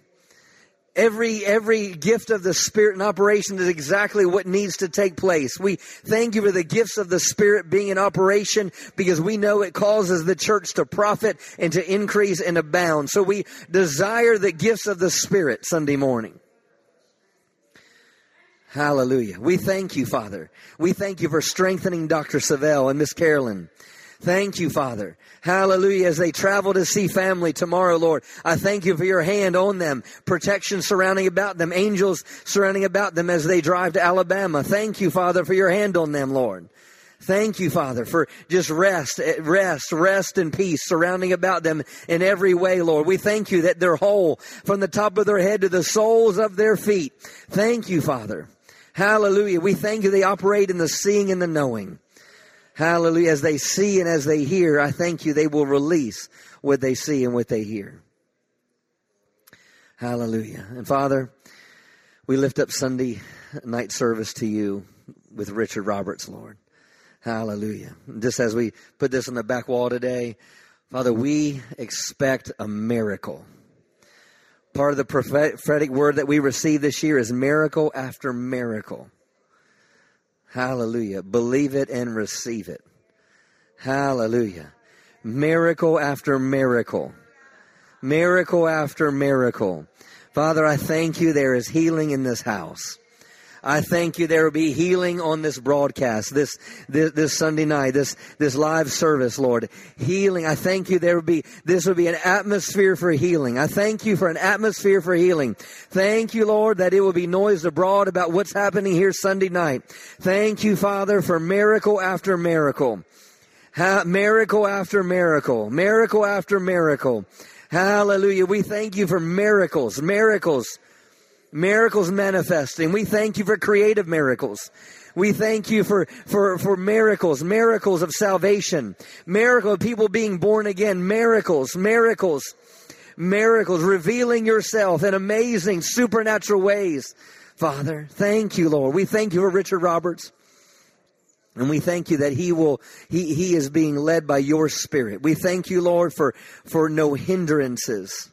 Every, every gift of the Spirit in operation is exactly what needs to take place. We thank you for the gifts of the Spirit being in operation because we know it causes the church to profit and to increase and abound. So we desire the gifts of the Spirit Sunday morning. Hallelujah. We thank you, Father. We thank you for strengthening Dr. Savelle and Miss Carolyn. Thank you, Father. Hallelujah. As they travel to see family tomorrow, Lord, I thank you for your hand on them, protection surrounding about them, angels surrounding about them as they drive to Alabama. Thank you, Father, for your hand on them, Lord. Thank you, Father, for just rest, eh, rest, rest and peace surrounding about them in every way, Lord. We thank you that they're whole from the top of their head to the soles of their feet. Thank you, Father. Hallelujah. We thank you they operate in the seeing and the knowing. Hallelujah. As they see and as they hear, I thank you, they will release what they see and what they hear. Hallelujah. And Father, we lift up Sunday night service to you with Richard Roberts, Lord. Hallelujah. Just as we put this on the back wall today, Father, we expect a miracle. Part of the prophetic word that we receive this year is miracle after miracle. Hallelujah. Believe it and receive it. Hallelujah. Miracle after miracle. Miracle after miracle. Father, I thank you there is healing in this house. I thank you there will be healing on this broadcast, this, this, this Sunday night, this, this live service, Lord. Healing. I thank you there will be, this will be an atmosphere for healing. I thank you for an atmosphere for healing. Thank you, Lord, that it will be noised abroad about what's happening here Sunday night. Thank you, Father, for miracle after miracle. Ha- miracle after miracle. Miracle after miracle. Hallelujah. We thank you for miracles, miracles miracles manifesting. We thank you for creative miracles. We thank you for, for, for miracles, miracles of salvation, miracle of people being born again, miracles, miracles, miracles, revealing yourself in amazing supernatural ways. Father, thank you, Lord. We thank you for Richard Roberts. And we thank you that he will, he, he is being led by your spirit. We thank you, Lord, for, for no hindrances.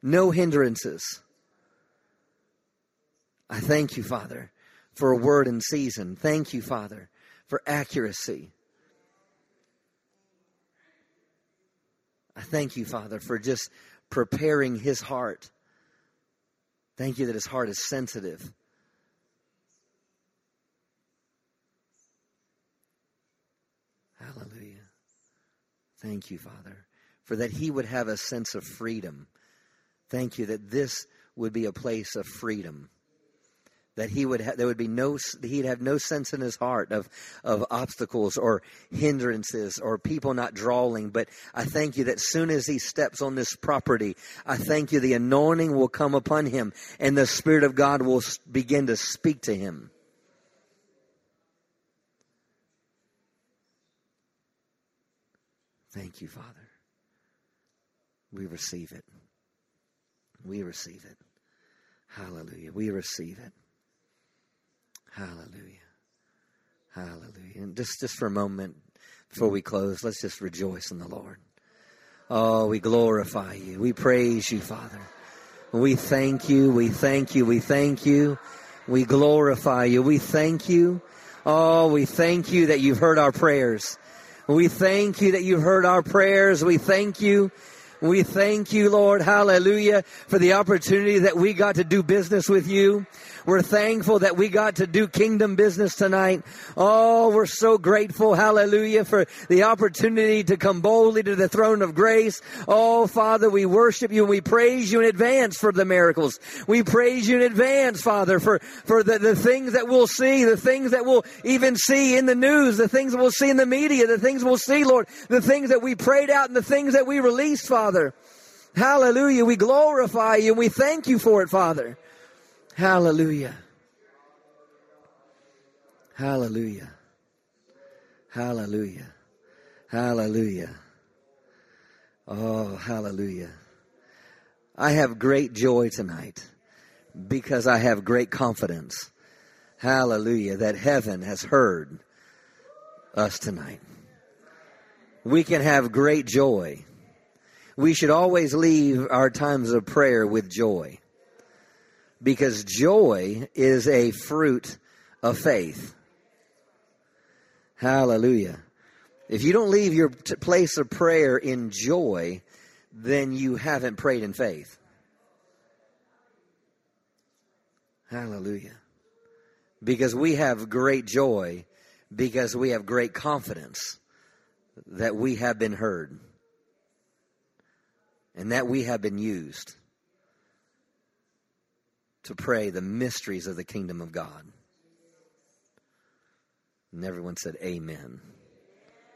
No hindrances. I thank you, Father, for a word in season. Thank you, Father, for accuracy. I thank you, Father, for just preparing his heart. Thank you that his heart is sensitive. Hallelujah. Thank you, Father, for that he would have a sense of freedom. Thank you that this would be a place of freedom that he would ha- there would be no he'd have no sense in his heart of of obstacles or hindrances or people not drawing. But i thank you that soon as he steps on this property i thank you the anointing will come upon him and the spirit of god will begin to speak to him. Thank you father. We receive it. We receive it. Hallelujah. We receive it Hallelujah. Hallelujah. And just, just for a moment before mm. we close, let's just rejoice in the Lord. Oh, we glorify you. We praise you, Father. We thank you. We thank you. We thank you. We glorify you. We thank you. Oh, we thank you that you've heard our prayers. We thank you that you've heard our prayers. We thank you. We thank you, Lord. Hallelujah for the opportunity that we got to do business with you. We're thankful that we got to do kingdom business tonight. Oh, we're so grateful. Hallelujah for the opportunity to come boldly to the throne of grace. Oh, Father, we worship you and we praise you in advance for the miracles. We praise you in advance, Father, for, for the, the things that we'll see, the things that we'll even see in the news, the things we'll see in the media, the things we'll see, Lord, the things that we prayed out and the things that we released, Father. Hallelujah. We glorify you and we thank you for it, Father. Hallelujah. Hallelujah. Hallelujah. Hallelujah. Oh, hallelujah. I have great joy tonight because I have great confidence. Hallelujah. That heaven has heard us tonight. We can have great joy. We should always leave our times of prayer with joy because joy is a fruit of faith. Hallelujah. If you don't leave your t- place of prayer in joy, then you haven't prayed in faith. Hallelujah. Because we have great joy because we have great confidence that we have been heard and that we have been used to pray the mysteries of the kingdom of God. And everyone said, Amen.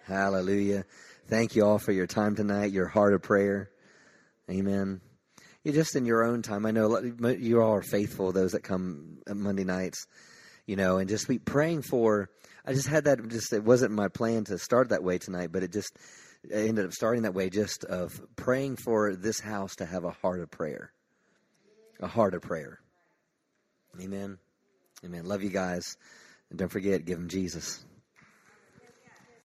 Hallelujah. Thank you all for your time tonight, your heart of prayer. Amen. You just in your own time. I know you all are faithful, those that come Monday nights, you know, and just be praying for. I just had that. Just it wasn't my plan to start that way tonight, but it just ended up starting that way just of praying for this house to have a heart of prayer. A heart of prayer. Amen. Amen. Love you guys. And don't forget, give them Jesus.